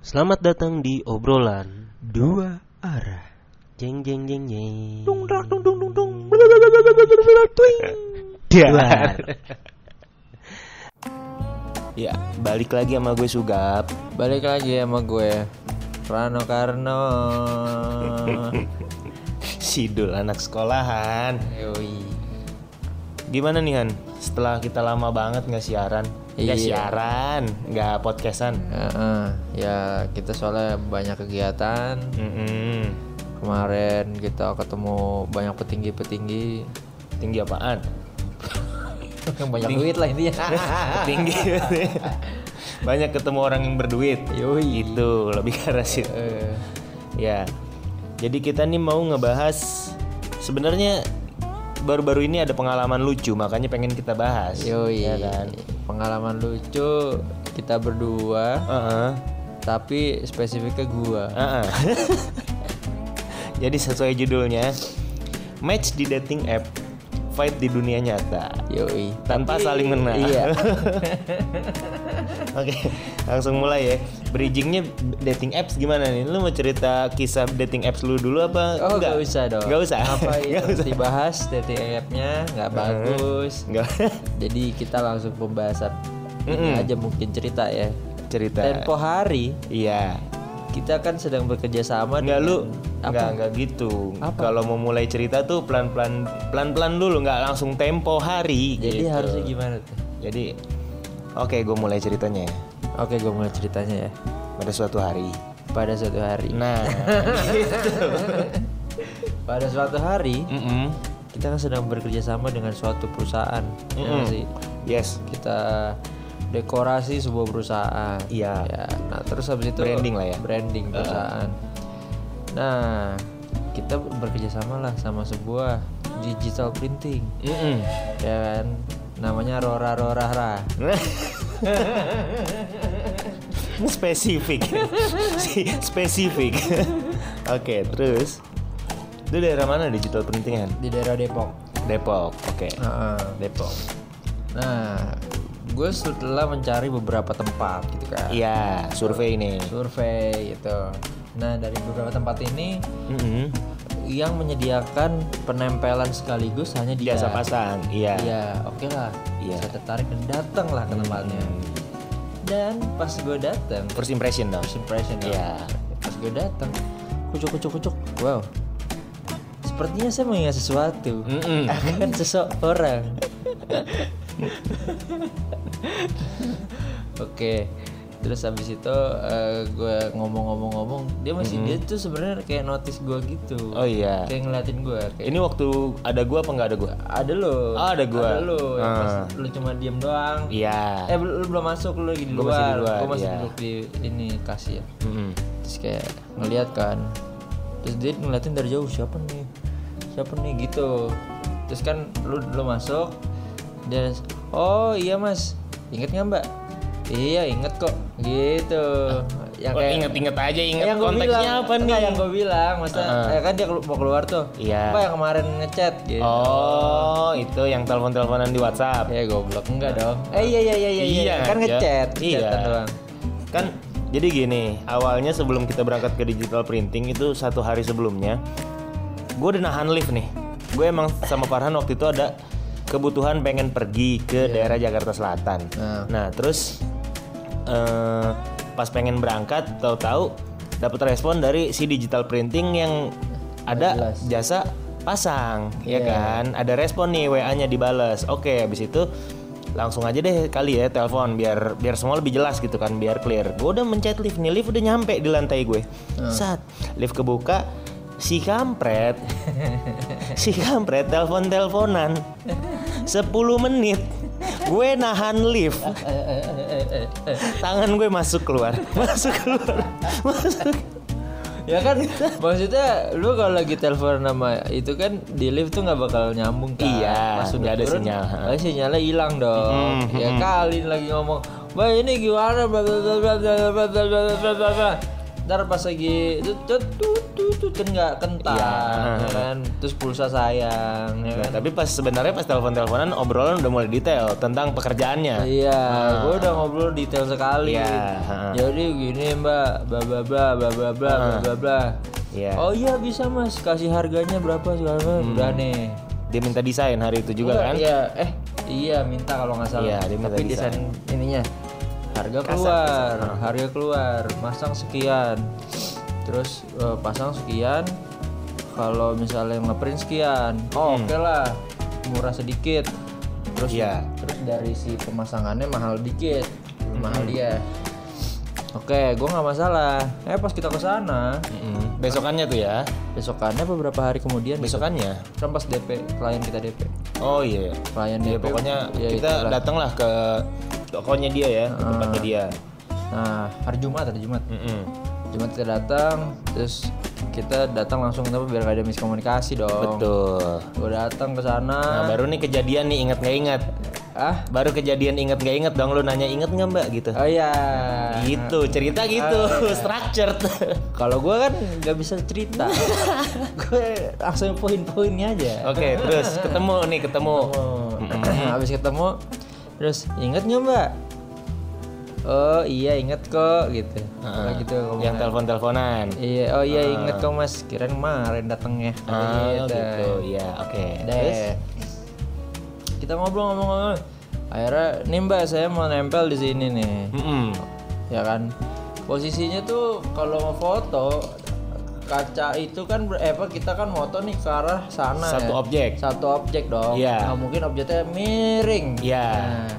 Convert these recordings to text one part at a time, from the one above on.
Selamat datang di obrolan Dua arah. jeng jeng jeng jeng. Dung dung dung dung dung. Duar. ya, balik lagi sama gue Sugap. Balik lagi sama gue Rano Karno. Sidul anak sekolahan. Yoi. Gimana nih Han? Setelah kita lama banget nggak siaran, nggak Iya. siaran, nggak podcastan. Heeh. ya kita soalnya banyak kegiatan. Mm-mm. Kemarin kita ketemu banyak petinggi-petinggi Tinggi apaan? yang banyak duit lah intinya. Tinggi. Banyak ketemu orang yang berduit. Yoi. Itu lebih ke arah situ. Eh, Ya. Jadi kita nih mau ngebahas sebenarnya baru-baru ini ada pengalaman lucu makanya pengen kita bahas. Yoi. Ya kan? Pengalaman lucu kita berdua, Heeh. tapi spesifiknya gua. Heeh. Jadi sesuai judulnya match di dating app, fight di dunia nyata. Yoi. Tanpa saling menang. Iya. Oke, langsung mulai ya. Bridgingnya dating apps gimana nih? Lu mau cerita kisah dating apps lu dulu apa? Oh enggak? gak usah dong Nggak usah. Apa Nggak usah. dibahas dating app-nya nggak bagus Enggak. Jadi kita langsung pembahasan Ini Mm-mm. aja mungkin cerita ya cerita. Tempo hari Iya. kita kan sedang bekerja sama Enggak lu enggak enggak gitu. Kalau mau mulai cerita tuh pelan-pelan pelan-pelan dulu, nggak langsung tempo hari Jadi gitu. harusnya gimana tuh? Jadi oke, gue mulai ceritanya ya. Oke gue mulai ceritanya ya Pada suatu hari. Pada suatu hari Nah, Pada suatu hari mm-mm. kita kan sedang bekerja sama dengan suatu perusahaan ya nggak Mm-mm. sih? yes, Kita dekorasi sebuah perusahaan Iya. ya. Nah terus habis itu Branding lah ya. Branding perusahaan. Nah kita bekerja sama lah sama sebuah digital printing, Mm-mm. ya kan? Namanya Rora Rora Ra. spesifik, Si- spesifik. oke, terus itu daerah mana digital printingan? di daerah Depok. Depok. Oke, Heeh. Depok. Nah, gue setelah mencari beberapa tempat gitu kan, Iya, survei ini. survei gitu. Nah dari beberapa tempat ini Mm-mm. yang menyediakan penempelan sekaligus hanya di Jasa pasang. Iya. Iya, oke lah. Iya. Saya tertarik dan datang lah ke tempatnya. Dan pas gue datang, First impression dong. first impression dong. Iya. Pas gue datang, kucuk kucuk kucuk. Wow. Sepertinya saya mengingat sesuatu. Mm-mm. Akan seseorang. Oke. Terus habis itu eh, gue ngomong-ngomong-ngomong, dia masih dia tuh sebenarnya kayak notice gue gitu. Oh iya. Kayak ngeliatin gue kayak Ini waktu ada gua apa nggak ada gua? ada lo. Oh, ada gua. Ada lo. Yang pas Ah. lu cuma diem doang. Iya. Eh belum lu belum masuk lu di luar. masih di luar, masih iya. duduk di ini kasir. Mm-mm. Terus kayak ngeliat kan. Terus dia ngeliatin dari jauh siapa nih? Siapa nih gitu. Terus kan lu lu masuk dia oh iya mas inget nggak mbak iya inget kok gitu yang Oh, kayak inget-inget aja inget yang konteksnya bilang, apa nih? yang gue bilang masa eh, kan dia mau keluar tuh Iya. apa yang kemarin ngechat gitu Oh, itu yang telepon-teleponan di WhatsApp. Ya goblok enggak dong. Eh iya iya iya iya, iya. kan aja. ngechat, Iya. chatan doang. Kan jadi gini, awalnya sebelum kita berangkat ke digital printing itu satu hari sebelumnya, gue udah nahan lift nih. Gue emang sama Farhan waktu itu ada kebutuhan pengen pergi ke daerah Jakarta Selatan. Nah. Nah, terus eh, pas pengen berangkat, tahu-tahu dapat respon dari si digital printing yang ada jasa pasang, ya Iya. kan? Ada respon nih WA-nya dibales. Oke, habis itu langsung aja deh kali ya telepon biar biar semua lebih jelas gitu kan, biar clear. Gue udah mencet lift nih, lift udah nyampe di lantai gue. Saat lift kebuka, si kampret, si kampret telepon-teleponan 10 menit. Gue nahan lift. Tangan gue masuk keluar, masuk keluar, masuk. Ya kan maksudnya lu kalau lagi telepon nama itu kan di lift tuh nggak bakal nyambung kan. Iya, Pas udah nggak ada turun, sinyal, eh, sinyalnya hilang dong. Mhm, Ya kali lagi ngomong, "Mbak ini gimana?" bla, bla, bla, bla, bla, bla, bla, bla, bla, bla, bla, bla." ntar pas lagi tut, tut, kan nggak kentang Iya. ya kan terus pulsa sayang ya Nah, kan tapi pas sebenarnya pas telepon-teleponan obrolan udah mulai detail tentang pekerjaannya. Iya, gue udah ngobrol detail sekali. Iya, ha. Jadi gini mbak, bla bla bla bla bla bla bla bla bla. Iya. Oh iya bisa mas, kasih harganya berapa segala macam. Udah nih. Dia minta desain hari itu juga Enggak, kan? Iya, eh iya minta kalau nggak salah. Iya, dia minta Tapi desain. desain ininya harga keluar, kasar. harga keluar, masang sekian. Terus eh, pasang sekian. Kalau misalnya ngeprint sekian, oh oke lah, murah sedikit. Terus Iya. terus dari si pemasangannya mahal dikit, mahal dia. Oke, gue nggak masalah. Eh pas kita ke sana, Mm-mm. Besokannya tuh ya. besokannya beberapa hari kemudian, Besokannya. kan pas DP klien kita DP, Oh iya. klien Ya DP, pokoknya ya kita datanglah ke tokonya dia ya, ke tempatnya dia. Nah, hari Jumat, hari Jumat. Mm-mm. Jumat kita datang, terus kita datang langsung kenapa biar gak ada miskomunikasi dong. Betul. Gue datang ke sana. Nah baru nih kejadian nih inget nggak inget? Ah, Baru kejadian inget nggak inget dong lu nanya inget nggak mbak gitu? oh iya. Gitu cerita gitu, structured. Kalau gue kan nggak bisa cerita. gue langsung poin-poinnya aja. Oke terus ketemu nih ketemu. Oh. Habis ketemu, terus inget nggak mbak? Oh iya inget kok gitu. Kayak gitu ngomongnya. Yang telepon-teleponan. Iya, oh iya inget kok mas. Kirain kemarin datangnya. Ah, gitu. Ya oke. Terus? Deh. Kita ngobrol-ngobrol. Akhirnya, nih mbak saya mau nempel di sini nih, Mm-mm. ya kan. Posisinya tuh kalau mau foto kaca itu kan ber- eh, apa kita kan moto nih ke arah sana Satu ya. objek. Satu objek dong. Iya. Nah, mungkin objeknya miring. Iya. Nah,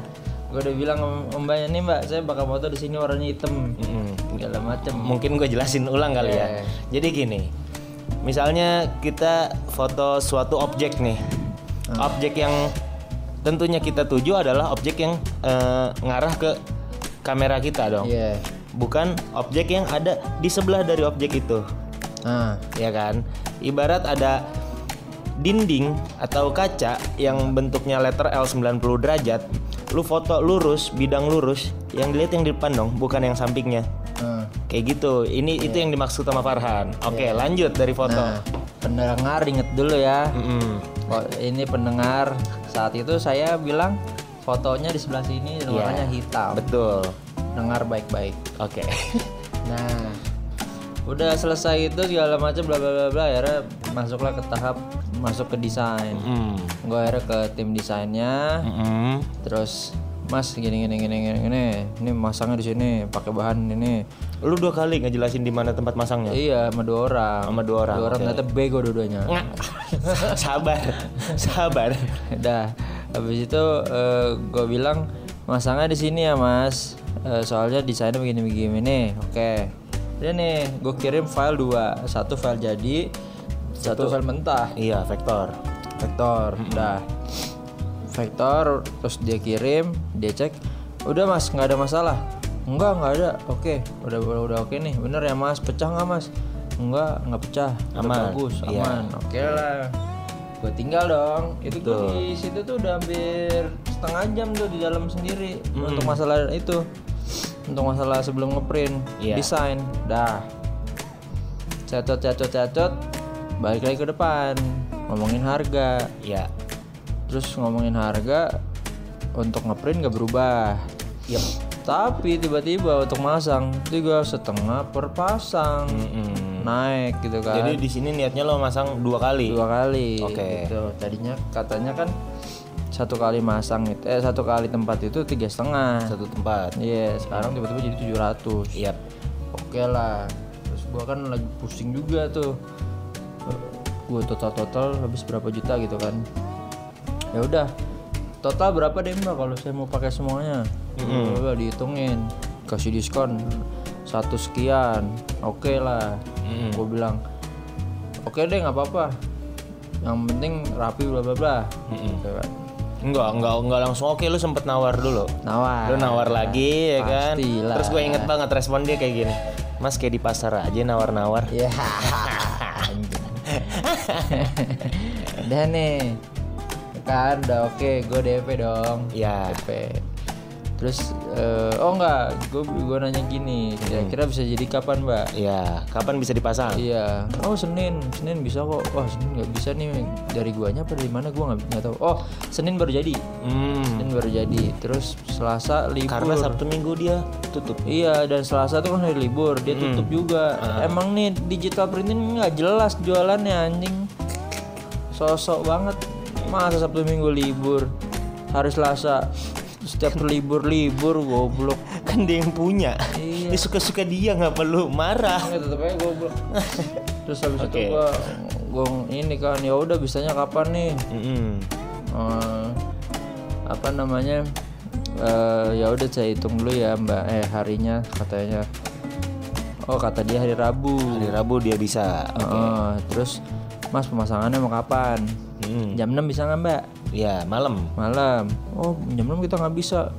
gue udah bilang mbaknya nih mbak, saya bakal foto di sini warnanya hitam. Mm-mm. Segala macem. Mungkin gue jelasin ulang kali ya. Iya. Jadi gini, misalnya kita foto suatu objek nih, Ah. objek yang tentunya kita tuju adalah objek yang eh, ngarah ke kamera kita dong, Iya. bukan objek yang ada di sebelah dari objek itu, Nah, ya kan? Ibarat ada dinding atau kaca yang bentuknya letter L 90 derajat, lu foto lurus, bidang lurus, yang dilihat yang di depan dong, bukan yang sampingnya. nah. Kayak gitu. Ini itu yang dimaksud sama Farhan. Oke, lanjut dari foto. Nah, pendengar inget dulu ya. Mm-mm. Oh, ini pendengar saat itu saya bilang fotonya di sebelah sini warnanya hitam. Betul. Dengar baik-baik. Oke. Nah, udah selesai itu segala macam bla bla bla bla akhirnya masuklah ke tahap masuk ke desain. Mm. Gue akhirnya ke tim desainnya, Mm-mm. terus Mas gini gini gini gini gini, ini masangnya di sini pakai bahan ini. Lu dua kali ngejelasin di mana tempat masangnya? Iya, sama dua orang. Sama dua orang, Dua orang oke. ternyata bego dua-duanya. Sabar. Sabar. Dah, habis itu gue bilang masangnya di sini ya mas. Eh, soalnya desainnya begini-begini nih. Oke. Ini nih, gue kirim file dua. Satu file jadi, satu file mentah. Iya, vektor. Vektor. Dah. Vektor, terus dia kirim, dia cek. Udah mas, nggak ada masalah. Enggak, nggak ada. Oke, udah udah, udah oke nih. Bener ya mas, pecah nggak mas? Enggak, nggak pecah. Udah Aman. bagus, Iya. aman. Oke lah. Gue tinggal dong. Itu gue di situ tuh udah hampir setengah jam tuh di dalam sendiri untuk masalah itu. Untuk masalah sebelum ngeprint, Iya. desain, dah. Cacot, cacot, cacot. Balik lagi ke depan, ngomongin harga. Iya. Terus ngomongin harga untuk ngeprint gak berubah. Yep. Tapi tiba-tiba untuk masang juga setengah per pasang Mm-mm. naik gitu kan. Jadi di sini niatnya lo masang dua kali. dua kali Oke. gitu tadinya katanya kan satu kali masang itu eh satu kali tempat itu tiga setengah. Satu tempat. iya sekarang tiba-tiba jadi 700 Yap. oke lah. Terus gua kan lagi pusing juga tuh. Gua total total habis berapa juta gitu kan. Ya udah. Total berapa deh mbak kalau saya mau pakai semuanya? Udah dihitungin. Kasih diskon satu sekian. Oke lah. Mm-mm. gue bilang oke deh nggak apa-apa. Yang penting rapi bla bla bla. Mm-mm. Gitu kan. Enggak, enggak, enggak langsung oke lu sempet nawar dulu. nawar Lu nawar lagi ya kan. Pastilah. Terus gue inget banget respon dia kayak gini. Mas kayak di pasar aja nawar-nawar. ya anjing. udah nih kan udah oke gue DP dong Ya. DP terus eh, oh enggak gue gue nanya gini kira-kira bisa jadi kapan mbak Ya, kapan bisa dipasang? Iya. Oh Senin, Senin bisa kok. Wah Senin nggak bisa nih dari guanya apa dari mana gua nggak nggak tahu. Oh Senin baru jadi. Hmm, Senin baru jadi. Terus Selasa libur. karena Sabtu Minggu dia tutup. Iya dan Selasa tuh kan hari libur dia tutup juga. Emang nih digital printing nggak jelas jualannya anjing. Sosok banget. Masa Sabtu Minggu libur. Hari Selasa setiap libur libur goblok. Kan dia yang punya. Iya. Dia suka-suka dia nggak perlu marah. Nggak tetep aja goblok. Terus habis Oke. itu gua, gua ini kan ya udah bisanya kapan nih? Mm-mm. Eh, apa namanya? Eh, ya udah saya hitung dulu ya Mbak. Eh harinya katanya. Oh kata dia hari Rabu. Hari Rabu dia bisa. Heeh, terus Mas pemasangannya mau kapan? Mm. Jam 6 bisa nggak Mbak? Ya malam. Malam. Oh jam 6 kita nggak bisa.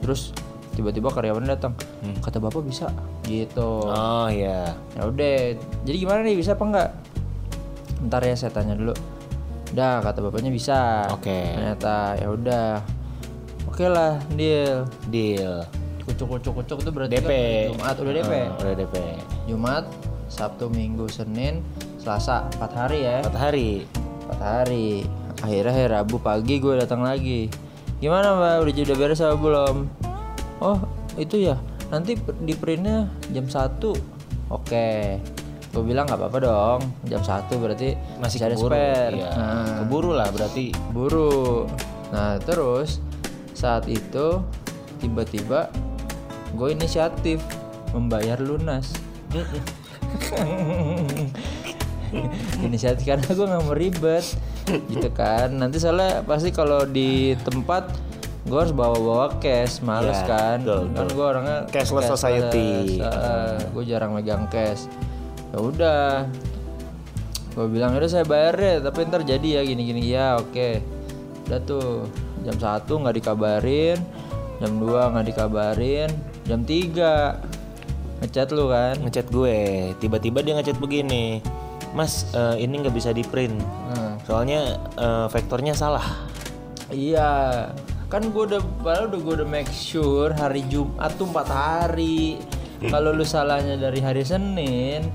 Terus tiba-tiba karyawan datang. Kata bapak bisa. Gitu. Oh ya. ya udah jadi gimana nih bisa apa enggak ntar ya saya tanya dulu udah kata bapaknya bisa Oke. ternyata ya udah oke lah deal Deal. kucuk kucuk kucuk itu berarti DP. kan Jumat udah DP Ah, udah DP. Jumat Sabtu Minggu Senin Selasa 4 hari ya Empat hari. 4 hari akhirnya hari Rabu pagi gue datang lagi. Gimana mbak? Udah udah beres apa belum? Oh itu ya. Nanti di printnya jam 1 oke. Gue bilang nggak apa-apa dong. Jam 1 berarti Masih ada keburu. spare. Iya. nah, Keburu lah berarti. buru nah terus saat itu tiba-tiba gue inisiatif membayar lunas inisiatif karena gue nggak mau ribet gitu kan. Nanti soalnya pasti kalau di tempat gue harus bawa-bawa cash males Ya, kan. betul, kan gue orangnya Cashless society. gue jarang megang cash. Ya udah. Gue bilang udah saya bayar deh tapi ntar jadi ya gini-gini. Ya oke. Udah tuh jam satu nggak dikabarin jam 2 nggak dikabarin jam 3 ngechat lu kan? Ngechat gue. Tiba-tiba dia ngechat begini. Mas, eh, ini nggak bisa di print. Nah, Soalnya eh, vektornya salah. iya kan gue udah padahal udah gue udah make sure hari Jumat tuh empat hari kalau lu salahnya dari hari Senin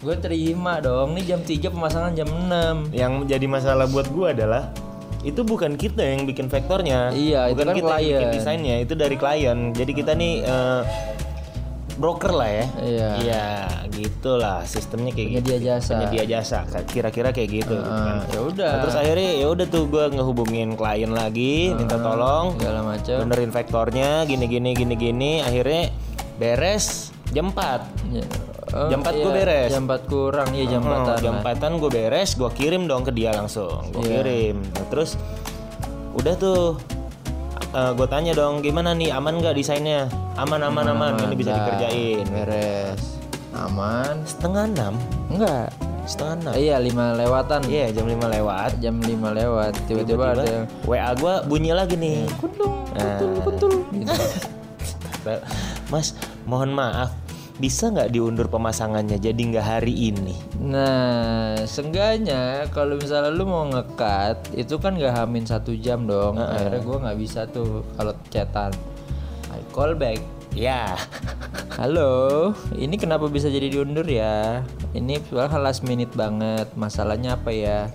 gue terima dong nih jam 3 pemasangan jam 6 Yang menjadi masalah buat gue adalah itu bukan kita yang bikin vektornya, Iya, itu bukan kan kita yang bikin klien. desainnya, itu dari klien. Jadi kita nih eh, broker lah ya. Iya. Iya, gitulah sistemnya kayak Penyedia gitu. jasa. Penyedia jasa, kira-kira kayak gitu. gitu kan. Ya udah Nah, terus akhirnya ya udah tuh gue ngehubungin klien lagi, minta tolong, segala macam benerin vektornya, gini gini gini gini. Akhirnya beres jam 4 Ya, oh, Jam 4 iya, gua beres. jam 4 kurang ya jam 4 Hmm, jam 4 gue beres, gue kirim dong ke dia langsung. Gue Iya. kirim. Nah, terus udah tuh gue tanya dong gimana nih aman nggak desainnya? Aman aman aman, ini bisa Dah, dikerjain. beres aman Setengah enam, enggak setengah enam. Eh, iya 5 lewatan Iya jam 5 lewat. jam 5 lewat tiba-tiba ada yang WA gue bunyi lagi nih. kuntung Nah. kuntul kuntul gitu. Mas, mohon maaf, bisa nggak diundur pemasangannya jadi nggak hari ini? Nah, seenggaknya kalau misalnya lu mau ngekat, itu kan gak hamin satu jam dong. Akhirnya gua nggak bisa tuh kalau chatan. I call back. Ya, Halo, ini kenapa bisa jadi diundur ya? Ini soalnya last minute banget. Masalahnya apa ya?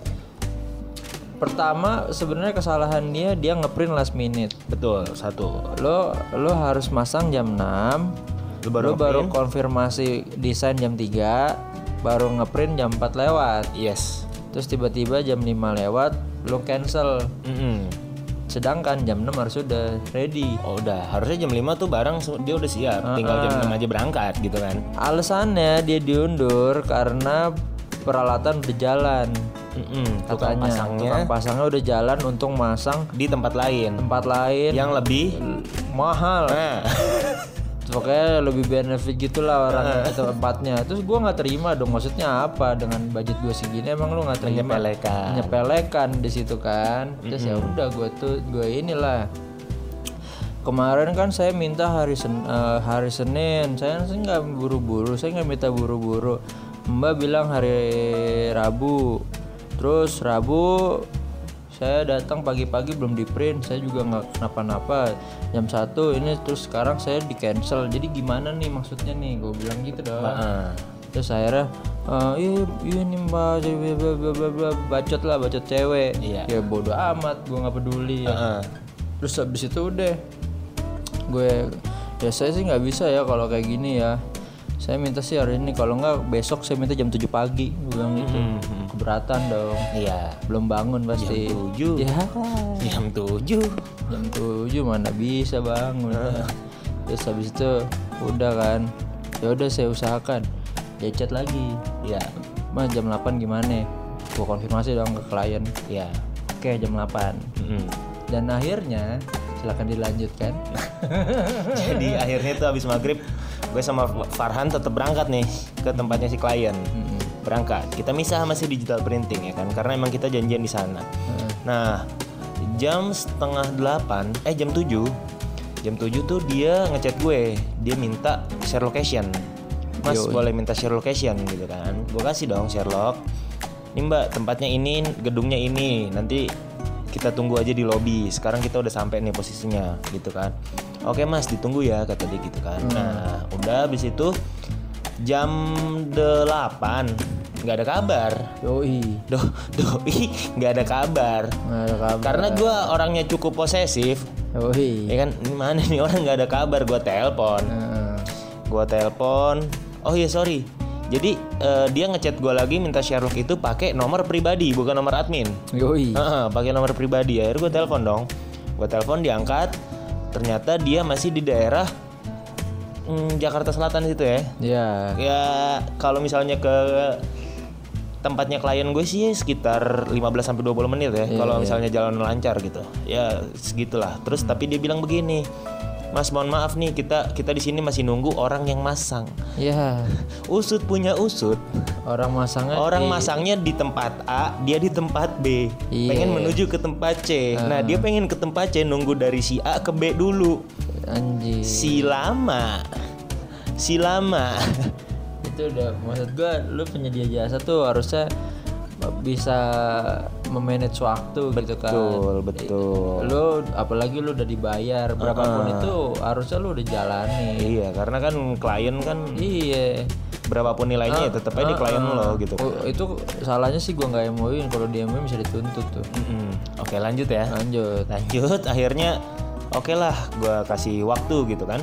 Pertama, sebenarnya kesalahan dia dia ngeprint last minute. betul satu. Lo lo harus masang jam 6. Lu baru Lo baru konfirmasi desain jam 3, baru ngeprint jam 4 lewat. Yes. Terus tiba-tiba jam 5 lewat lo cancel. Mm-mm. Sedangkan jam 6 harus udah ready. Oh udah, harusnya jam 5 tuh barang dia udah siap, tinggal jam 6 aja berangkat gitu kan. Alasannya dia diundur karena peralatan udah jalan. Mm-mm, tukang Katanya pasangnya tukang pasangnya udah jalan untuk masang di tempat lain tempat lain yang lebih mahal. nah, Pokoknya lebih benefit gitulah orang itu tempatnya. Terus gua nggak terima dong. Maksudnya apa dengan budget gue segini emang lu nggak terima? menyepelekan. Menyepelekan di situ kan. Terus ya udah gue tuh gue inilah. Kemarin kan saya minta hari Sen- eh, hari Senin. Saya sih nggak buru-buru. Saya nggak minta buru-buru. Mbak bilang hari Rabu. Terus Rabu saya datang pagi-pagi belum di print saya juga nggak kenapa-napa. Jam satu ini terus sekarang saya di cancel jadi gimana nih maksudnya nih? Gue bilang gitu dong Heeh. terus akhirnya "Eh, iya iya nih mbak. Bacot lah bacot cewek. Iya. ya bodoh amat gue nggak peduli ya. Heeh. terus habis itu udah gue ya saya sih nggak bisa ya kalau kayak gini ya saya minta sih hari ini kalau nggak besok saya minta jam 7 pagi bilang gitu Mhm. keberatan dong Iya. belum bangun pasti Jam tujuh. ya Jam 7. jam 7 mana bisa bangun terus habis itu udah kan ya udah saya usahakan dia chat lagi Iya. mas jam 8 gimana gue konfirmasi dong ke klien Iya. oke jam 8 Mm-mm. dan akhirnya silakan dilanjutkan Jadi akhirnya tuh habis maghrib gue sama Farhan tetap berangkat nih ke tempatnya si klien. Mm-mm. Berangkat. Kita misah sama si digital printing ya kan karena emang kita janjian di sana. Heeh. Nah, jam setengah delapan, eh jam 7 Jam 7 tuh dia ngechat gue, dia minta share location. Mas Yoi. boleh minta share location gitu kan? Gue kasih dong Sherlock. Ini mbak tempatnya ini, gedungnya ini. Nanti kita tunggu aja di lobby. Sekarang kita udah sampai nih posisinya gitu kan? Oke mas ditunggu ya kata dia gitu kan. Nah udah habis itu jam 8 nggak ada kabar. Yoi, Doh, doi nggak ada kabar. nggak ada kabar. Karena gue orangnya cukup posesif, Yoi. ya kan ini mana nih orang nggak ada kabar, gue telepon, Heeh. gue telepon. Oh iya sorry, jadi eh, dia ngechat gue lagi minta Sherlock itu pakai nomor pribadi bukan nomor admin. Yoi. Heeh, pakai nomor pribadi ya. Akhirnya gue telepon dong, gue telepon diangkat. Ternyata dia masih di daerah mm, Jakarta Selatan situ ya. Ya. Ya kalau misalnya ke tempatnya klien gue sih sekitar 15 sampai 20 menit ya kalau misalnya jalan lancar gitu. Ya segitulah. Terus tapi dia bilang begini. Mas mohon maaf nih kita kita di sini masih nunggu orang yang masang. Ya. Usut punya usut. Orang masangnya Orang di- masangnya di tempat A, dia di tempat B. Iya. Pengen menuju ke tempat C. Nah, dia pengen ke tempat C nunggu dari si A ke B dulu. anjing. Si lama. Si lama. itu udah maksud gua lu penyedia jasa tuh harusnya bisa memanage waktu gitu kan Betul, betul. lu apalagi lu udah dibayar berapapun itu harusnya lu udah jalani Iya, karena kan klien kan iya berapapun nilainya ya tetap aja di klien lo gitu. Oh, itu salahnya sih gua nggak MOU kalau di MOU bisa dituntut tuh Mm-mm. Oke, lanjut ya. lanjut Lanjut, akhirnya oke lah, gua kasih waktu gitu kan.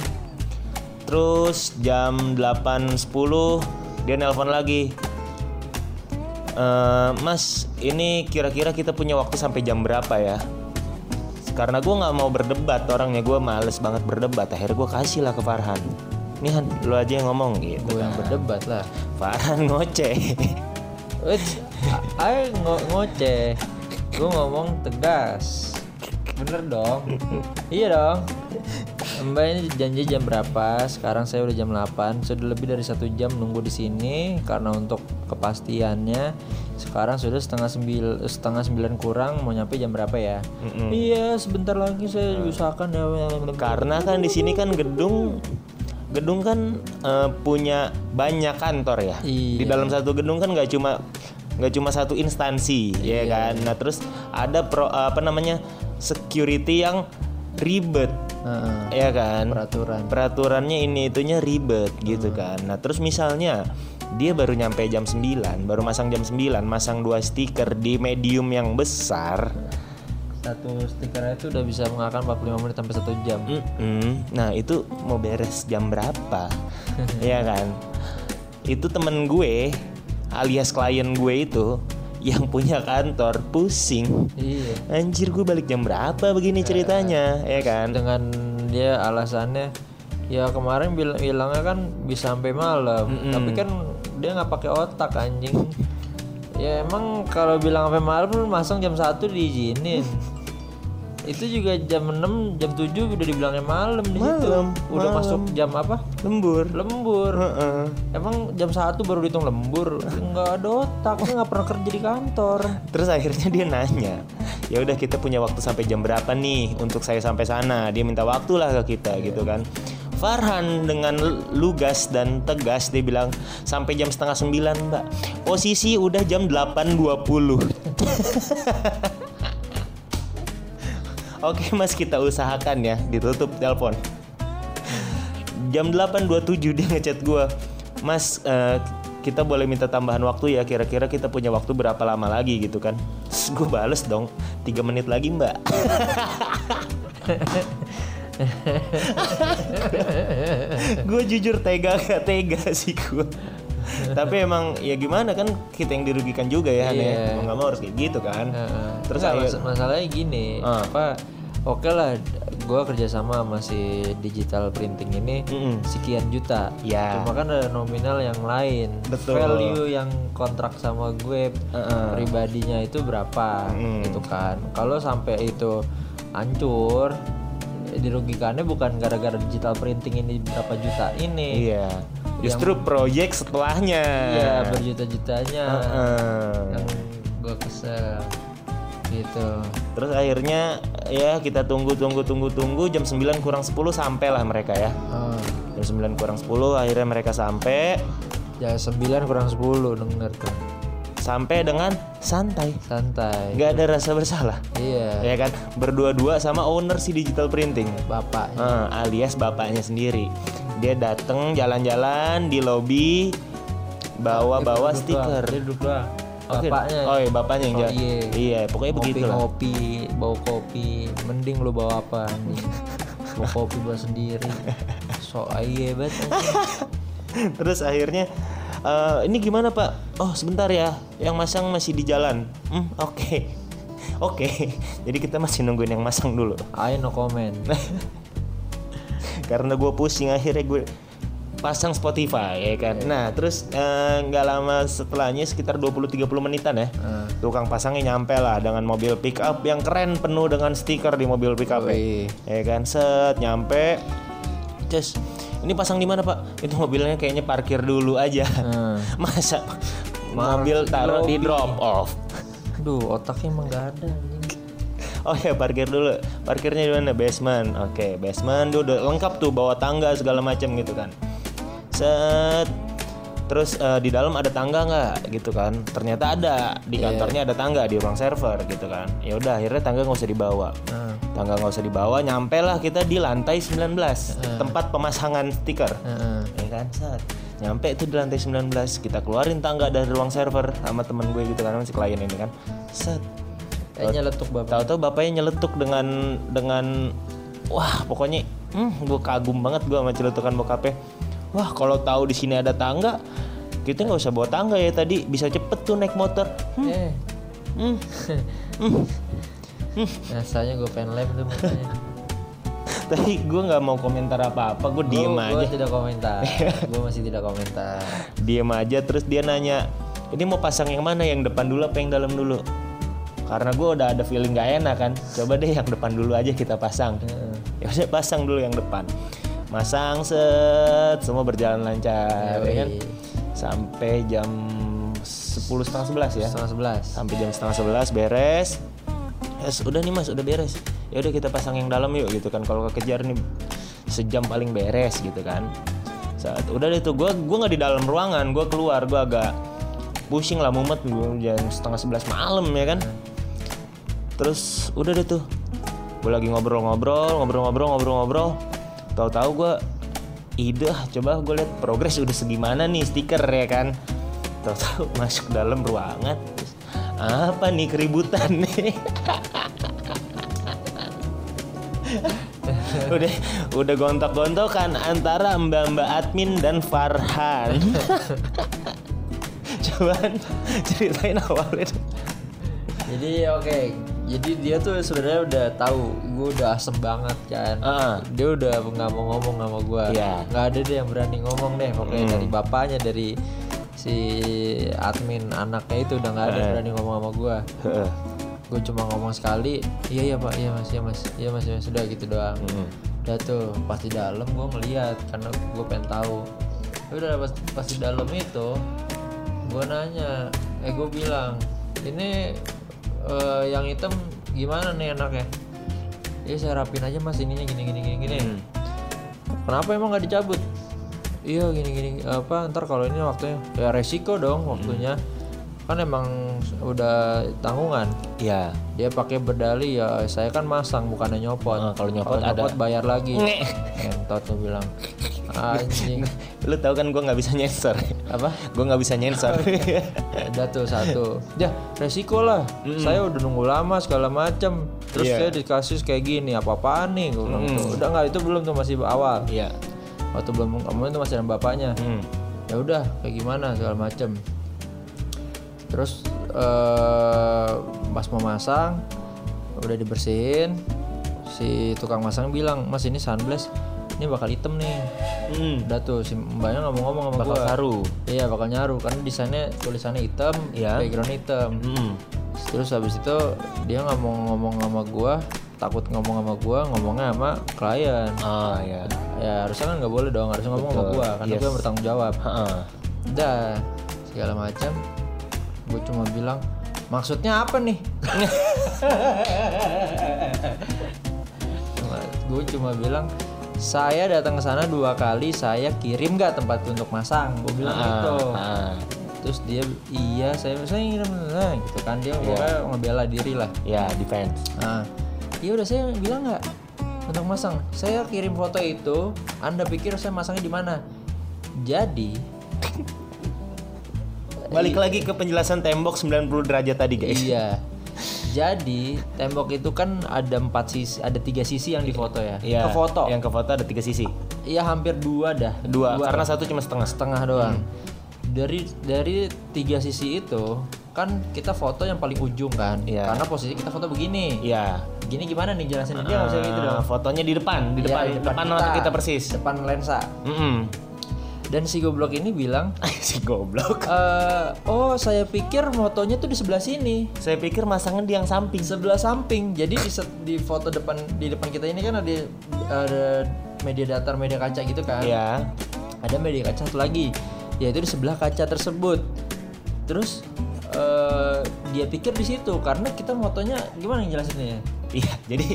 Terus jam 8.10 dia nelpon lagi. "Eh, mas, ini kira-kira kita punya waktu sampai jam berapa ya? Karena gue nggak mau berdebat orangnya gue males banget berdebat. Akhirnya gue kasih lah ke Farhan. Nih Han, lu aja yang ngomong gitu. gue yang berdebat lah Farhan ngoceh. Ayo ngo ngoceh gue ngomong tegas bener dong iya dong Mbak ini janji jam berapa? Sekarang saya udah jam 8 Sudah lebih dari satu jam nunggu di sini Karena untuk kepastiannya Sekarang sudah setengah sembil setengah sembilan kurang Mau nyampe jam berapa ya? Iya sebentar lagi saya usahakan ya Karena kan di sini kan gedung gedung kan eh, punya banyak kantor ya. Di Iya. dalam satu gedung kan nggak cuma nggak cuma satu instansi, ya kan. Nah terus ada pro, apa namanya security yang ribet, Heeh, ya kan. Peraturan Peraturannya ini itunya ribet gitu kan. Nah terus misalnya dia baru nyampe jam 9 baru masang jam 9 masang dua stiker di medium yang besar Satu stiker itu udah bisa mengakan 45 menit sampai satu jam Mm-mm. Nah itu mau beres jam berapa? Iya kan? Itu temen gue alias klien gue itu yang punya kantor pusing. Iya. Anjir gue balik jam berapa begini ceritanya, ya kan? dengan dia alasannya ya kemarin bilang bilangnya kan bisa sampai malam. Tapi kan dia nggak pakai otak anjing. Ya emang kalau bilang sampai malam masang jam satu diizinin itu juga jam 6 jam 7 udah dibilangnya malam di situ Malam, udah malam. masuk jam apa Lembur. lembur Heeh. emang jam satu baru dihitung lembur nggak ada otak nggak pernah kerja di kantor Terus akhirnya dia nanya, ya udah kita punya waktu sampai jam berapa nih untuk saya sampai sana? Dia minta waktu lah ke kita gitu kan. Farhan dengan lugas dan tegas dia bilang sampai jam setengah sembilan mbak. Posisi udah jam 8.20 Oke mas kita usahakan ya ditutup telepon. Jam 8.27 dia ngechat gua. Mas eh, kita boleh minta tambahan waktu ya kira-kira kita punya waktu berapa lama lagi gitu kan. Gue bales dong 3 menit lagi mbak. gue jujur tega gak tega sih gue. Tapi emang ya gimana kan kita yang dirugikan juga ya ya. Iya. Mau nggak mau harus kayak gitu kan. Heeh. Terus akhir- mas- masalahnya gini Ah. apa oke lah gue kerjasama sama si digital printing ini Mm-mm. sekian juta Ya. cuma kan ada nominal yang lain Betul. value yang kontrak sama gue Heeh. pribadinya itu berapa Mm. gitu kan kalau sampai itu hancur dirugikannya bukan gara-gara digital printing ini berapa juta ini Iya. Justru proyek setelahnya. ya berjuta-jutanya Heeh. yang gue kesel gitu Terus akhirnya ya kita tunggu tunggu tunggu tunggu jam 9 kurang 10 sampailah mereka ya. Oh. Jam 9 kurang 10 akhirnya mereka sampai Ya 9 kurang 10 denger tuh sampai dengan santai. Santai nggak ada rasa bersalah. Iya Ya kan? Berdua-dua sama owner si digital printing. Bapak Eh, alias bapaknya sendiri. Dia dateng jalan-jalan di lobi bawa-bawa stiker. doang, Dia duduk doang Oke. Bapaknya Oh iya bapaknya yang Oh, jalan. iya. Iya, pokoknya begitu lah. Ngopi-ngopi Bawa kopi Mending lu bawa apa anjing Bawa kopi bawa sendiri So aye banget. Terus akhirnya "Eh, ini gimana Pak? Oh sebentar ya, yang masang masih di jalan. Hmm, oke, oke. Jadi kita masih nungguin yang masang dulu. I no comment Karena gue pusing akhirnya gue pasang Spotify ya kan. Nah terus eh, nggak lama setelahnya sekitar 20-30 menitan ya. Eh. Tukang pasangnya nyampe lah dengan mobil pick up yang keren penuh dengan stiker di mobil pick up ya kan set nyampe Cus, ini pasang di mana pak? Itu mobilnya kayaknya parkir dulu aja. Hmm. Masa mobil taruh di drop off? Duh otaknya emang gak ada Oh ya parkir dulu. Parkirnya di mana? Basement. Oke, basement tuh udah lengkap tuh bawa tangga segala macam gitu kan. Set. Terus eh, di dalam ada tangga nggak gitu kan? Ternyata ada di Iya. kantornya ada tangga di ruang server gitu kan. Ya udah akhirnya tangga nggak usah dibawa. Nah, Tangga nggak usah dibawa, nyampe lah kita di lantai 19 tempat pemasangan stiker. heeh. Ya kan, set. Nyampe itu di lantai 19 kita keluarin tangga dari ruang server sama temen gue gitu kan masih klien ini kan. Set. Kayaknya letuk bapak Tahu-tahu bapaknya nyeletuk dengan dengan wah pokoknya hmm, gue kagum banget gue sama celetukan bokapnya. Wah kalau tahu di sini ada tangga kita nggak usah bawa tangga ya tadi bisa cepet tuh naik motor. Hmm, Eh hmm, hmm. Rasanya gue pengen lem tuh mukanya Tapi gue nggak mau komentar apa-apa, gue diem Gua- gua aja, tidak komentar Gue masih tidak komentar diem aja. Terus dia nanya, ini mau pasang yang mana? Yang depan dulu apa yang dalam dulu? Karena gue udah ada feeling gak enak kan. Coba deh yang depan dulu aja kita pasang. Ya udah pasang dulu yang depan masang set. Semua berjalan lancar ya kan? Sampai jam 10 setengah sebelas ya. Setengah sebelas. Sampai jam setengah sebelas beres. Yes, udah nih mas udah beres. Ya udah kita pasang yang dalam yuk gitu kan. Kalau kekejar nih sejam paling beres gitu kan. Saat udah deh tuh gue gua nggak di dalam ruangan gue keluar gue agak pusing lah mumet gue jam setengah sebelas malam ya kan? Terus udah deh tuh. Gue lagi ngobrol-ngobrol ngobrol-ngobrol ngobrol-ngobrol tahu-tahu gue ide ah, coba gue lihat progres udah segimana nih stiker ya kan? Tahu-tahu masuk dalam ruangan terus, apa nih keributan nih? Udah udah gontok-gontokan antara mbak-mbak admin dan Farhan. Cuman ceritain awalnya. Jadi oke Jadi dia tuh sebenarnya udah tahu Gue udah asem banget kan. Heeh. Dia udah nggak mau ngomong sama gue Iya. nggak ada deh yang berani ngomong deh Pokoknya dari bapaknya Dari si admin anaknya itu udah nggak ada yang Heeh. berani ngomong sama gue Heeh. gue cuma ngomong sekali iya iya pak. Iya mas. Iya mas. Iya mas. Iya mas. Sudah gitu doang. Hmm. udah tuh pas di dalam gue ngeliat karena gue pengen tahu. Ya udah pas, pas di dalam itu gue nanya eh gue bilang ini eh, yang hitam gimana nih enaknya? Ya saya rapin aja mas ininya gini gini gini gini. Hmm. kenapa emang nggak dicabut? Iya gini gini apa ntar kalau ini waktunya ya resiko dong waktunya kan emang udah tanggungan Iya. dia pakai berdali ya saya kan masang bukannya nyopot Ah, kalau nyopot ada. bayar lagi entot tuh bilang anjing Lu tahu kan gue nggak bisa nyensor. apa gue nggak bisa nyensor. udah tuh satu ya resiko lah saya udah nunggu lama segala macam terus Iya. saya dikasih kayak gini apa apaan nih gue bilang tuh. udah nggak itu belum tuh masih awal Iya. waktu belum kamu itu masih ada bapaknya Hmm. ya udah kayak gimana segala macem terus eh pas mau masang udah dibersihin si tukang masang bilang mas ini sunblast ini bakal hitam nih Hmm. udah tuh si mbaknya ngomong-ngomong sama Bakal gua saru. iya bakal nyaru karena desainnya tulisannya hitam Iya. background hitam Hmm. terus habis itu dia ngomong-ngomong sama gua takut ngomong sama gua ngomongnya sama klien Ah ya. ya harusnya kan nggak boleh dong harusnya ngomong sama gua karena Yes. gua yang bertanggung jawab Heeh. udah segala macam gue cuma bilang maksudnya apa nih? Gue cuma bilang saya datang ke sana dua kali saya kirim nggak tempat untuk masang? Gue bilang gitu. Ah. terus dia iya saya saya ngirim nah, gitu kan. Dia Iya. pokoknya ngebela diri lah. Ya defense. nah ya udah saya bilang nggak untuk masang? Saya kirim foto itu anda pikir saya masangnya di mana? Jadi Balik lagi ke penjelasan tembok 90 derajat tadi guys. Iya. Jadi tembok itu kan ada empat sisi, ada tiga sisi yang difoto ya. Iya. Ke foto. Yang ke foto ada tiga sisi. Iya hampir dua dah. Dua, karena satu cuma setengah. setengah doang. Hmm. Dari dari tiga sisi itu kan kita foto yang paling ujung kan. Iya. Karena posisi kita foto begini. Iya. Gini gimana nih jelasin dia nggak usah gitu dong. Ah, fotonya di depan, di Iya, depan, di depan, mata kita persis. Depan lensa. Mm Dan si goblok ini bilang, si goblok. "Eh, oh saya pikir motonya tuh di sebelah sini. Saya pikir masangnya di yang samping. sebelah samping jadi di, set- di foto depan di depan kita ini kan ada ada media datar media kaca gitu kan Iya. ada media kaca satu lagi yaitu di sebelah kaca tersebut terus eh, dia pikir di situ karena kita motonya gimana yang jelasinnya ya Iya. Jadi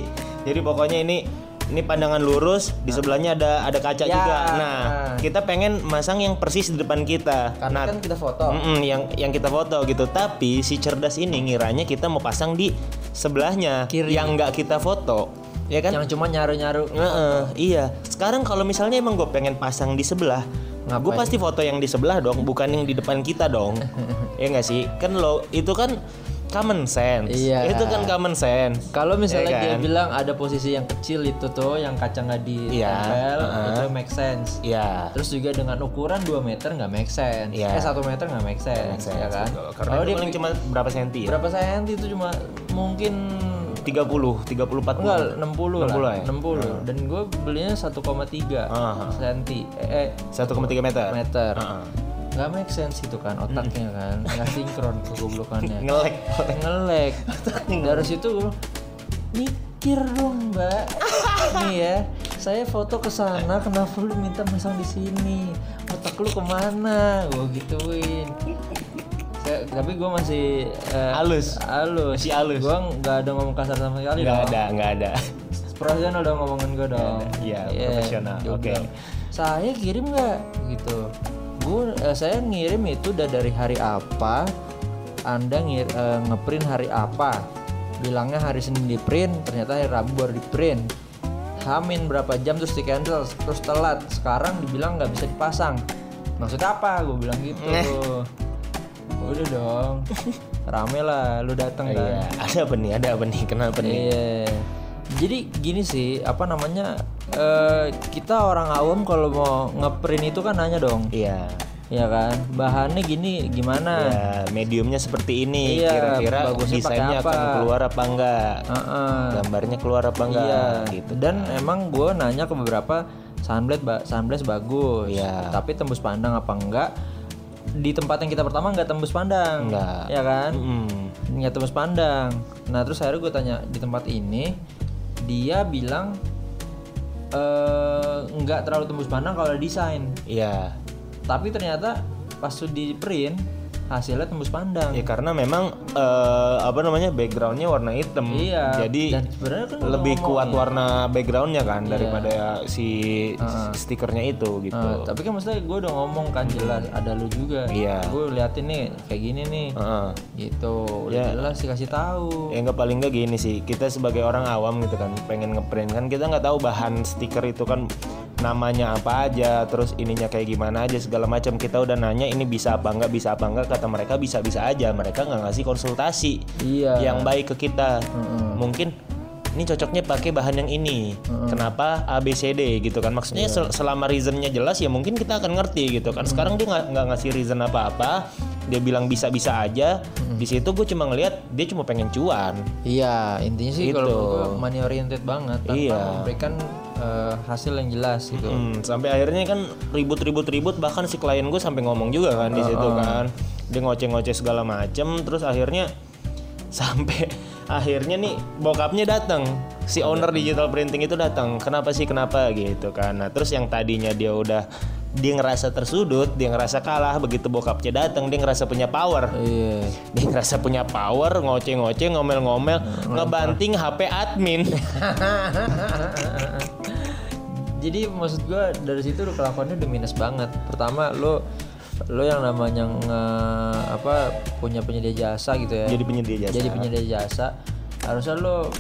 jadi pokoknya ini ini pandangan lurus, di sebelahnya ada ada kaca Ya. juga. Nah, kita pengen masang yang persis di depan kita. karena Nah, kan kita foto Mm-mm, yang yang kita foto gitu. Tapi si cerdas ini ngiranya kita mau pasang di sebelahnya Kiri. yang nggak kita foto, ya kan? yang cuma nyaru nyaru Heeh, iya. Sekarang kalau misalnya emang gue pengen pasang di sebelah, gue pasti foto yang di sebelah dong, bukan yang di depan kita dong. ya nggak sih? Kan lo itu kan common sense. Iya. Itu kan common sense. kalau misalnya Iya dia kan? bilang ada posisi yang kecil itu tuh yang kaca nggak Iya, ditempel heeh. itu make sense Iya. Terus juga dengan ukuran 2 meter nggak make sense. Iya. Eh 1 meter nggak make sense, Make sense, ya kan? Kalau dia dia paling cuma berapa senti ya? berapa senti itu cuma mungkin 30, 30 40. enggak 60, 60 lah. ya? 60 dan gue belinya 1,3 Ah. senti eh, eh 1,3 meter. meter. Heeh. Nggak make sense itu kan otaknya kan, nggak sinkron kegoblokannya. Ngelek. Ngelek. Dari situ gue mikir dong mbak. Nih ya, saya foto ke sana, kenapa lu minta masang di sini? Otak lu ke mana? Gue gituin. Saya- tapi gue masih eh, Halus. halus Masih halus. gue nggak ada ngomong kasar sama sekali Nggak ada, nggak ada. profesional dong ngomongin gue dong Iya, Iya, profesional. Oke. bilang, saya kirim nggak gitu gue eh, saya ngirim itu udah dari hari apa? Anda ngir, eh, ngeprint hari apa? Bilangnya hari Senin di print ternyata hari Rabu baru di print. Hamin berapa jam terus di cancel terus telat. Sekarang dibilang nggak bisa dipasang. Maksud apa? Gue bilang gitu. Udah dong. Rame lah lu datang kan. Iya, ada apa nih? Ada apa nih? Kenapa nih? Iya. Jadi gini sih, apa namanya? eh, kita orang awam kalau mau ngeprint itu kan nanya dong, Iya. ya kan? Bahannya gini gimana? Ya, mediumnya seperti ini. Iya, Kira-kira desainnya apa? akan keluar apa enggak? Heeh. Gambarnya keluar apa enggak? Iya. Gitu. Dan emang gue nanya ke beberapa sunblade, ba sunblade bagus. Iya. Tapi tembus pandang apa enggak? Di tempat yang kita pertama nggak tembus pandang. Enggak. Ya kan? Mm. nggak tembus pandang. Nah terus akhirnya gue tanya di tempat ini, dia bilang eh nggak terlalu tembus pandang kalau desain. Iya. Tapi ternyata pas di print hasilnya tembus pandang Ya karena memang eh, apa namanya backgroundnya warna hitam. Iya, Jadi dan sebenarnya kan lebih kuat warna backgroundnya kan daripada si stikernya itu gitu. Eh, tapi kan maksudnya gue udah ngomong kan jelas ada lu juga Iya. gue liatin nih kayak gini nih Heeh. gitu udah jelas sih kasih tahu Ya nggak paling nggak gini sih. Kita sebagai orang awam gitu kan pengen ngeprint kan kita nggak tahu bahan stiker itu kan namanya apa aja, terus ininya kayak gimana aja segala macam. Kita udah nanya ini bisa apa nggak bisa apa nggak kata mereka bisa bisa aja. Mereka nggak ngasih konsultasi iya yang baik ke kita. Mungkin ini cocoknya pakai bahan yang ini. Kenapa ABCD gitu kan? Maksudnya sel- selama reasonnya jelas ya mungkin kita akan ngerti gitu kan. Sekarang dia nggak ngasih reason apa-apa. Dia bilang bisa-bisa aja. Di situ gue cuma ngelihat dia cuma pengen cuan. iya intinya sih Gitu. kalau gue money oriented banget tanpa Iya. memberikan eh, hasil yang jelas gitu. Hmm, sampai akhirnya kan ribut-ribut-ribut bahkan si klien gue sampai ngomong juga kan di situ kan. Dia ngoceh-ngoceh segala macem terus akhirnya sampai akhirnya nih bokapnya datang si owner digital printing itu datang kenapa sih kenapa gitu kan. Nah terus yang tadinya dia udah dia ngerasa tersudut dia ngerasa kalah begitu bokapnya datang dia ngerasa punya power. Iya. Dia ngerasa punya power ngoceh-ngoceh ngomel-ngomel ngebanting HP admin jadi maksud gue dari situ lu kelakuannya udah minus banget. Pertama lo lo yang namanya nge- apa punya penyedia jasa gitu ya. Jadi penyedia jasa. Jadi penyedia jasa. Harusnya lo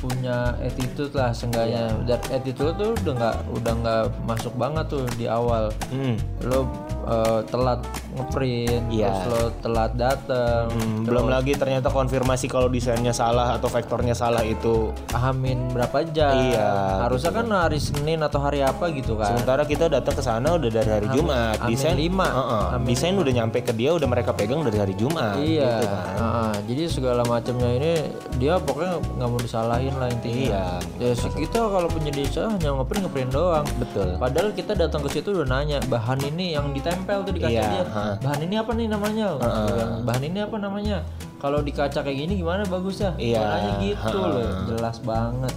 punya attitude lah seenggaknya Iya. dan attitude tuh udah nggak udah nggak masuk banget tuh di awal Hmm. lo eh, telat ngeprint Iya. terus lo telat dateng Hmm, belum lagi ternyata konfirmasi kalau desainnya salah atau vektornya salah itu pahamin berapa jam Iya, harusnya kan hari Senin atau hari apa gitu kan sementara kita datang ke sana udah dari hari Jumat Amin desain lima. Heeh, desain udah nyampe ke dia udah mereka pegang dari hari Jumat Iya, gitu kan. heeh. jadi segala macamnya ini dia pokoknya nggak mau disalahin lah intinya. Iya. Ya sih kita kalau penyedia jasa hanya ngeprint ngeprint doang. betul Padahal kita datang ke situ udah nanya bahan ini yang ditempel tuh di kaca Iya, dia. ha. Bahan ini apa nih namanya? Gua bilang, Bahan ini apa namanya? Kalau di kaca kayak gini gimana bagusnya? Iya, Gua nanya gitu loh, jelas banget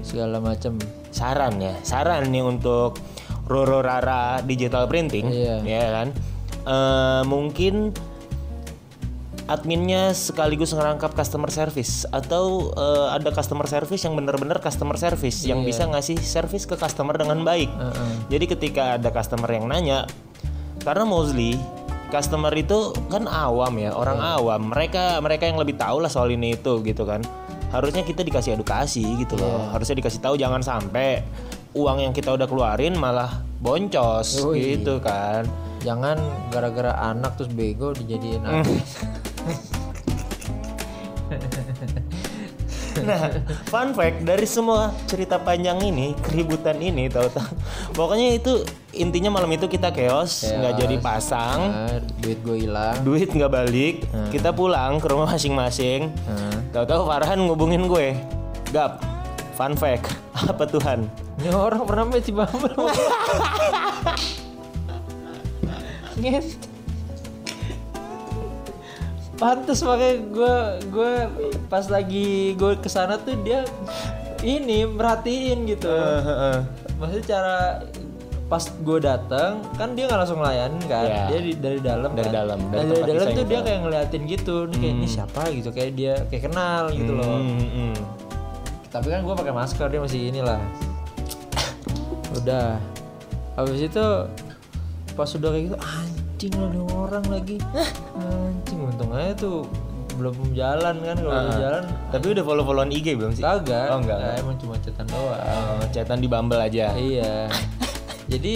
segala macam. saran ya saran nih untuk Roro Rara digital printing Iya. ya kan Eh, mungkin adminnya sekaligus ngerangkap customer service atau eh, ada customer service yang benar-benar customer service yang Iya. bisa ngasih service ke customer dengan baik. Heeh. Jadi ketika ada customer yang nanya, karena mostly customer itu kan awam ya, orang Iya. awam. Mereka mereka yang lebih tahu lah soal ini itu gitu kan. Harusnya kita dikasih edukasi gitu loh. Iya. Harusnya dikasih tahu jangan sampai uang yang kita udah keluarin malah boncos Yoi. gitu kan. Jangan gara-gara anak terus bego dijadiin artis. Nah, fun fact dari semua cerita panjang ini, keributan ini, tahu-tahu, pokoknya itu intinya malam itu kita chaos, nggak jadi pasang, Nah, duit gue hilang. duit nggak balik, kita pulang ke rumah masing-masing. Nah. Tahu-tahu Farhan ngubungin gue, gap, fun fact, apa Tuhan? Ini orang pernah di Pantes makanya gue gue pas lagi gue ke sana tuh dia ini merhatiin gitu. Maksudnya cara pas gue datang kan dia nggak langsung ngelayanin kan? Iya. dia di- dari dalam Dari kan. dalam, Nah, dari dari, tempat dalam tuh dia kayak ngeliatin gitu. Nih kayak ini siapa? gitu. Kayak dia kayak kenal gitu loh. Hmm, hmm. tapi kan gue pakai masker dia masih inilah. Udah. Habis itu pas udah kayak gitu anjing lah orang lagi anjing untung aja tuh belum jalan kan kalau udah jalan Tapi udah follow-followan IG belum sih? kagak Oh, enggak, Nah, emang cuma cetan doang Oh, di Bumble aja. iya jadi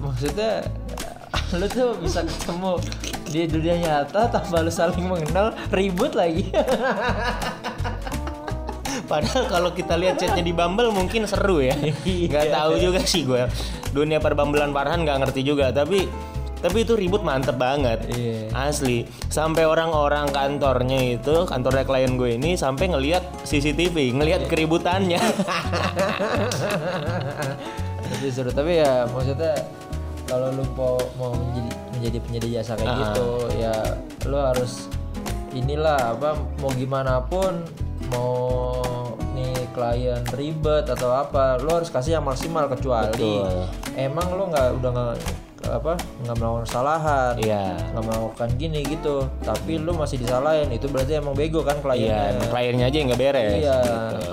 maksudnya lu tuh bisa ketemu di dunia nyata tanpa lu saling mengenal ribut lagi Padahal kalau kita lihat chatnya di Bumble mungkin seru ya. Nggak tahu juga sih gue. Dunia perbambelan Farhan nggak ngerti juga. Tapi tapi itu ribut mantep banget. Iya. Asli. Sampai orang-orang kantornya itu, kantornya klien gue ini sampai ngelihat CCTV, ngelihat keributannya. Jadi seru tapi ya maksudnya kalau lu mau mau menjadi menjadi penyedia jasa kayak Ah. gitu ya lu harus inilah apa mau gimana pun mau nih klien ribet atau apa lu harus kasih yang maksimal kecuali Betul. emang lu nggak udah nggak apa nggak melakukan kesalahan Iya. nggak melakukan gini gitu tapi lu masih disalahin itu berarti emang bego kan Iya, kliennya kliennya aja yang nggak beres. iya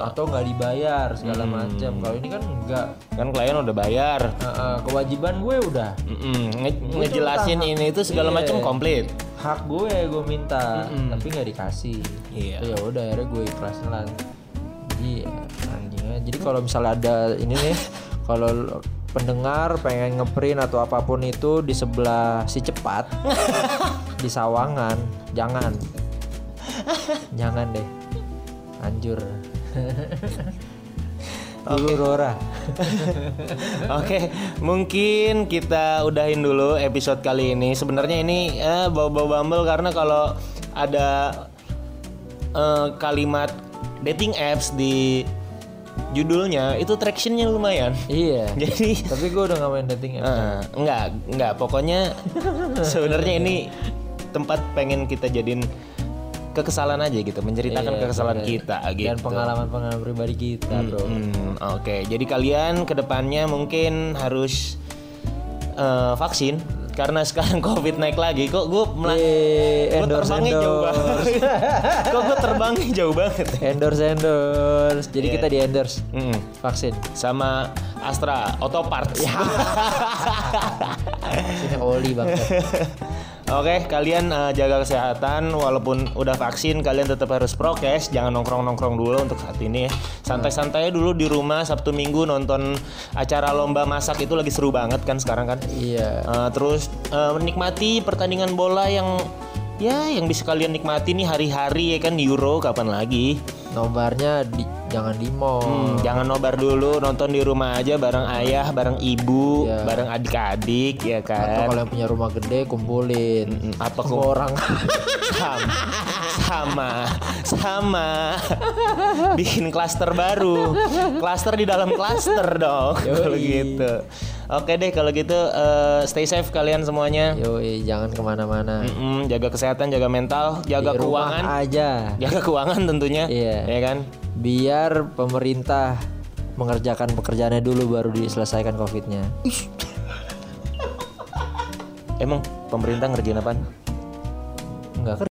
atau nggak dibayar segala macam kalau ini kan enggak Kan klien udah bayar. kewajiban gue udah Mm-mm, nge- ngejelasin tahan. ini itu segala Iya. macam komplit. hak gue gue minta tapi nggak dikasih Iya. ya udah akhirnya gue ikhlasin lah jadi anjingnya jadi kalau misalnya ada ini nih kalau pendengar pengen ngeprint atau apa pun itu di sebelah si cepat di sawangan. Jangan. Jangan deh. Anjur. Dulu Rora. Oke, mungkin kita udahin dulu episode kali ini. Sebenarnya ini eh, bau-bau Bumble karena kalau ada eh, kalimat dating apps di judulnya itu tractionnya lumayan. iya Jadi tapi gue udah gak main dating app eh, enggak, enggak. Pokoknya sebenarnya ini tempat pengen kita jadiin kekesalan aja gitu, menceritakan Iya, kekesalan bener. kita gitu. dan pengalaman-pengalaman pribadi kita bro Hmm, Oke, jadi kalian ke depannya mungkin harus eh, vaksin karena sekarang COVID naik lagi. Kok gue Yeay, endorse, terbangnya jauh endorse. banget. Kok gue terbangnya jauh banget. endorse endorse jadi kita di endorse Mm, vaksin sama Astra Autoparts. vaksinnya oli banget Oke, kalian eh, jaga kesehatan walaupun udah vaksin kalian tetap harus prokes, jangan nongkrong-nongkrong dulu untuk saat ini ya. Santai-santai dulu di rumah Sabtu Minggu nonton acara lomba masak itu lagi seru banget kan sekarang kan. iya Eh, terus eh, menikmati pertandingan bola yang ya yang bisa kalian nikmati nih hari-hari ya kan Euro kapan lagi. nobarnya di, jangan di mall. Hmm, jangan nobar dulu, nonton di rumah aja bareng ayah, bareng ibu, Iya. bareng adik-adik ya atau kan. kalau yang punya rumah gede kumpulin. Mm, apa Semua kum- orang. Sama. Sama. Sama. Bikin klaster baru. Klaster di dalam klaster dong kalau gitu oke deh kalau gitu eh, stay safe kalian semuanya. Yoi jangan ke mana-mana. Mm-mm, jaga kesehatan jaga mental jaga di rumah keuangan. aja. Jaga keuangan tentunya Iya. ya kan? Biar pemerintah mengerjakan pekerjaannya dulu baru diselesaikan covidnya. Emang pemerintah ngerjain apaan? Nggak